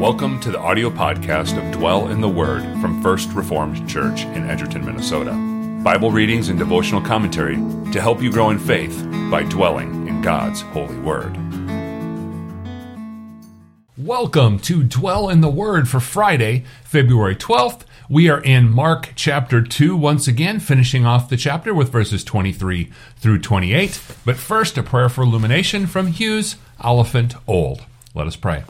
Welcome to the audio podcast of Dwell in the Word from First Reformed Church in Edgerton, Minnesota. Bible readings and devotional commentary to help you grow in faith by dwelling in God's holy word. Welcome to Dwell in the Word for Friday, February 12th. We are in Mark chapter 2 once again, finishing off the chapter with verses 23 through 28. But first, a prayer for illumination from Hughes Oliphant Old. Let us pray.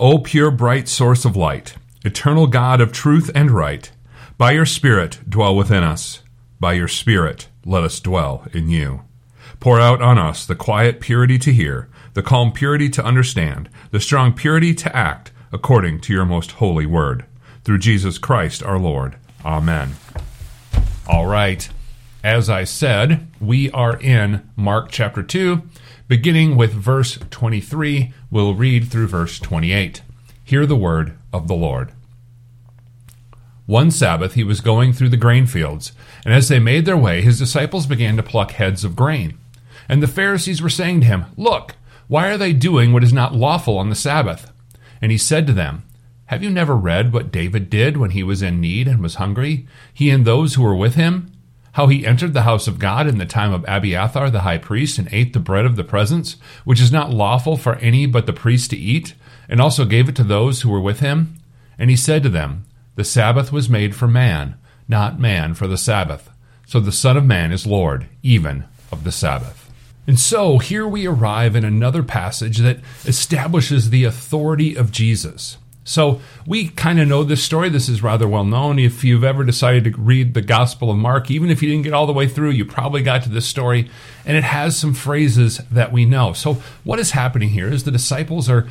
O pure, bright source of light, eternal God of truth and right, by your Spirit dwell within us. By your Spirit let us dwell in you. Pour out on us the quiet purity to hear, the calm purity to understand, the strong purity to act according to your most holy word. Through Jesus Christ our Lord. Amen. All right. As I said, we are in Mark chapter 2, beginning with verse 23. We'll read through verse 28. Hear the word of the Lord. One Sabbath he was going through the grain fields, and as they made their way, his disciples began to pluck heads of grain. And the Pharisees were saying to him, Look, why are they doing what is not lawful on the Sabbath? And he said to them, Have you never read what David did when he was in need and was hungry, he and those who were with him? How he entered the house of God in the time of Abiathar the high priest and ate the bread of the presence, which is not lawful for any but the priest to eat, and also gave it to those who were with him? And he said to them, The Sabbath was made for man, not man for the Sabbath. So the Son of Man is Lord, even of the Sabbath. And so here we arrive in another passage that establishes the authority of Jesus. So we kind of know this story. This is rather well known. If you've ever decided to read the Gospel of Mark, even if you didn't get all the way through, you probably got to this story, and it has some phrases that we know. So what is happening here is the disciples are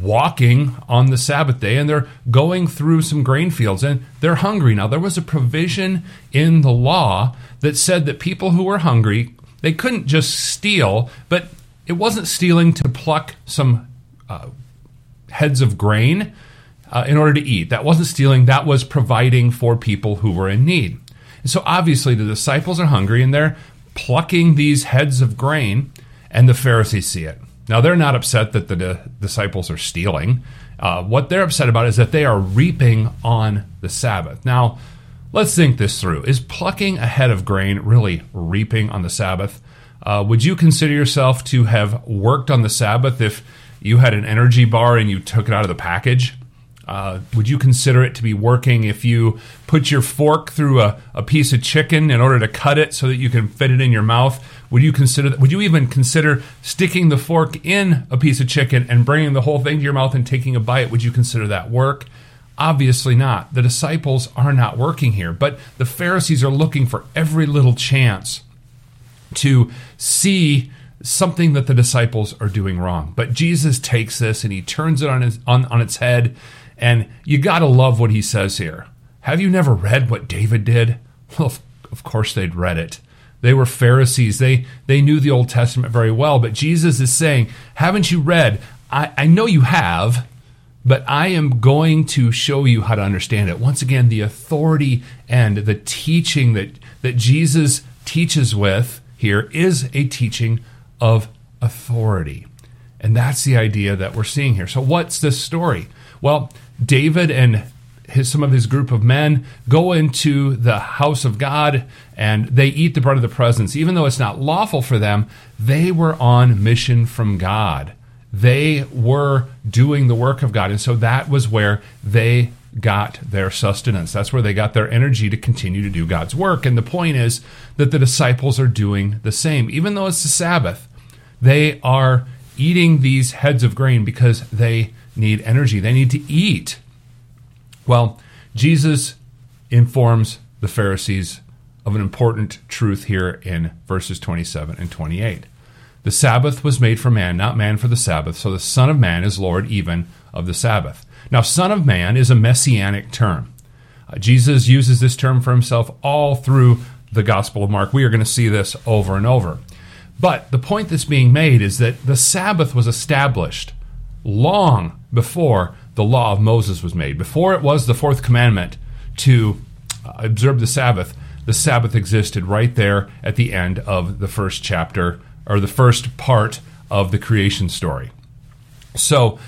walking on the Sabbath day and they're going through some grain fields and they're hungry. Now, there was a provision in the law that said that people who were hungry, they couldn't just steal, but it wasn't stealing to pluck some uh, heads of grain uh, in order to eat. That wasn't stealing, that was providing for people who were in need. And so obviously the disciples are hungry and they're plucking these heads of grain, and the Pharisees see it. Now, they're not upset that the di- disciples are stealing. Uh, what they're upset about is that they are reaping on the Sabbath. Now, let's think this through. Is plucking a head of grain really reaping on the Sabbath? Uh, would you consider yourself to have worked on the Sabbath if you had an energy bar and you took it out of the package? Uh, would you consider it to be working if you put your fork through a, a piece of chicken in order to cut it so that you can fit it in your mouth? Would you consider? Would you even consider sticking the fork in a piece of chicken and bringing the whole thing to your mouth and taking a bite? Would you consider that work? Obviously not. The disciples are not working here, but the Pharisees are looking for every little chance to see something that the disciples are doing wrong. But Jesus takes this and he turns it on, his, on, on its head and you got to love what he says here. Have you never read what David did? Well, of, of course they'd read it. They were Pharisees. They, they knew the Old Testament very well. But Jesus is saying, Haven't you read? I, I know you have, but I am going to show you how to understand it. Once again, the authority and the teaching that, that Jesus teaches with here is a teaching of authority. And that's the idea that we're seeing here. So, what's this story? Well, David and his, some of his group of men go into the house of God and they eat the bread of the presence. Even though it's not lawful for them, they were on mission from God. They were doing the work of God. And so that was where they got their sustenance. That's where they got their energy to continue to do God's work. And the point is that the disciples are doing the same. Even though it's the Sabbath, they are eating these heads of grain because they need energy. They need to eat. Well, Jesus informs the Pharisees of an important truth here in verses 27 and 28. The Sabbath was made for man, not man for the Sabbath, so the Son of Man is Lord even of the Sabbath. Now, Son of Man is a messianic term. Uh, Jesus uses this term for himself all through the Gospel of Mark. We are going to see this over and over. But the point that's being made is that the Sabbath was established long before the law of Moses was made. Before it was the fourth commandment to uh, observe the Sabbath, the Sabbath existed right there at the end of the first chapter or the first part of the creation story. So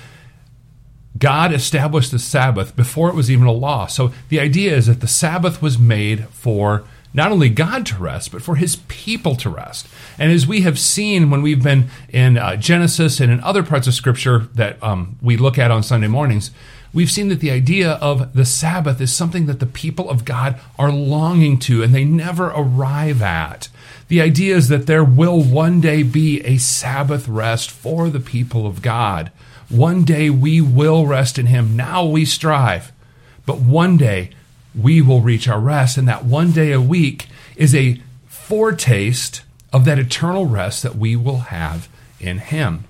God established the Sabbath before it was even a law. So the idea is that the Sabbath was made for not only God to rest, but for his people to rest. And as we have seen when we've been in uh, Genesis and in other parts of Scripture that um, we look at on Sunday mornings, we've seen that the idea of the Sabbath is something that the people of God are longing to and they never arrive at. The idea is that there will one day be a Sabbath rest for the people of God. One day we will rest in Him. Now we strive. But one day we will reach our rest. And that one day a week is a foretaste of that eternal rest that we will have in Him.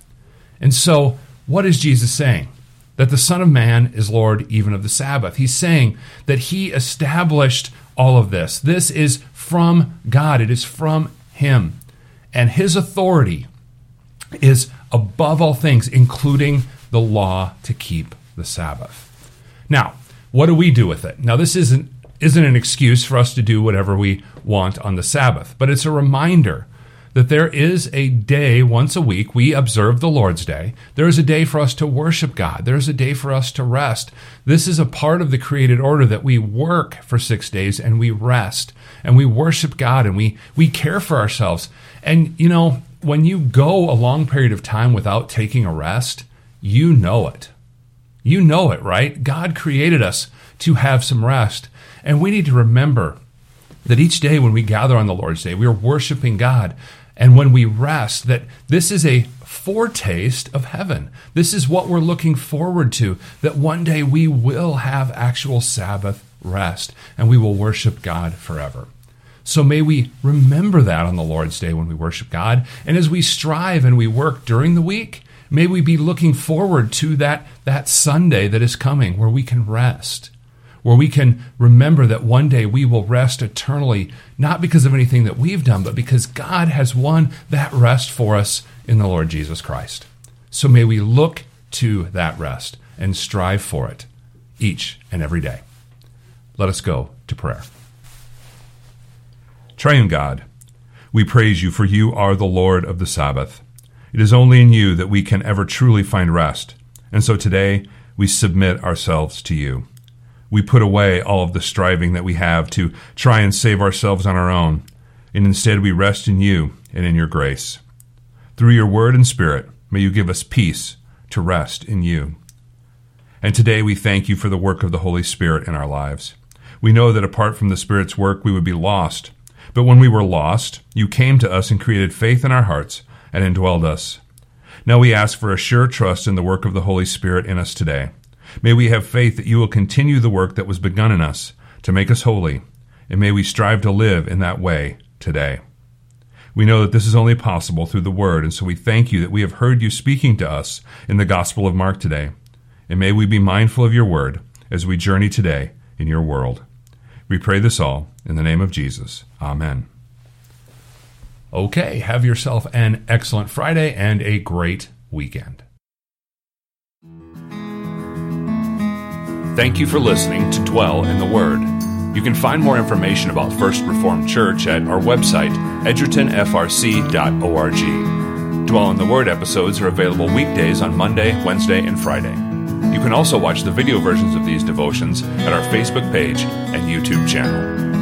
And so, what is Jesus saying? That the Son of Man is Lord even of the Sabbath. He's saying that He established all of this. This is from God, it is from Him. And His authority is above all things, including the law to keep the Sabbath. Now, what do we do with it? Now, this isn't isn't an excuse for us to do whatever we want on the Sabbath, but it's a reminder that there is a day once a week we observe the Lord's Day. There is a day for us to worship God. There is a day for us to rest. This is a part of the created order that we work for 6 days and we rest and we worship God and we we care for ourselves. And you know, when you go a long period of time without taking a rest, you know it. You know it, right? God created us to have some rest. And we need to remember that each day when we gather on the Lord's Day, we are worshiping God. And when we rest, that this is a foretaste of heaven. This is what we're looking forward to, that one day we will have actual Sabbath rest and we will worship God forever. So may we remember that on the Lord's Day when we worship God. And as we strive and we work during the week, May we be looking forward to that, that Sunday that is coming where we can rest, where we can remember that one day we will rest eternally, not because of anything that we've done, but because God has won that rest for us in the Lord Jesus Christ. So may we look to that rest and strive for it each and every day. Let us go to prayer. Triune God, we praise you, for you are the Lord of the Sabbath. It is only in you that we can ever truly find rest. And so today, we submit ourselves to you. We put away all of the striving that we have to try and save ourselves on our own, and instead we rest in you and in your grace. Through your word and spirit, may you give us peace to rest in you. And today we thank you for the work of the Holy Spirit in our lives. We know that apart from the Spirit's work, we would be lost. But when we were lost, you came to us and created faith in our hearts and indwelled us. Now we ask for a sure trust in the work of the Holy Spirit in us today. May we have faith that you will continue the work that was begun in us to make us holy, and may we strive to live in that way today. We know that this is only possible through the Word, and so we thank you that we have heard you speaking to us in the Gospel of Mark today. And may we be mindful of your Word as we journey today in your world. We pray this all in the name of Jesus. Amen. Okay, have yourself an excellent Friday and a great weekend. Thank you for listening to Dwell in the Word. You can find more information about First Reformed Church at our website, edgertonfrc.org. Dwell in the Word episodes are available weekdays on Monday, Wednesday, and Friday. You can also watch the video versions of these devotions at our Facebook page and YouTube channel.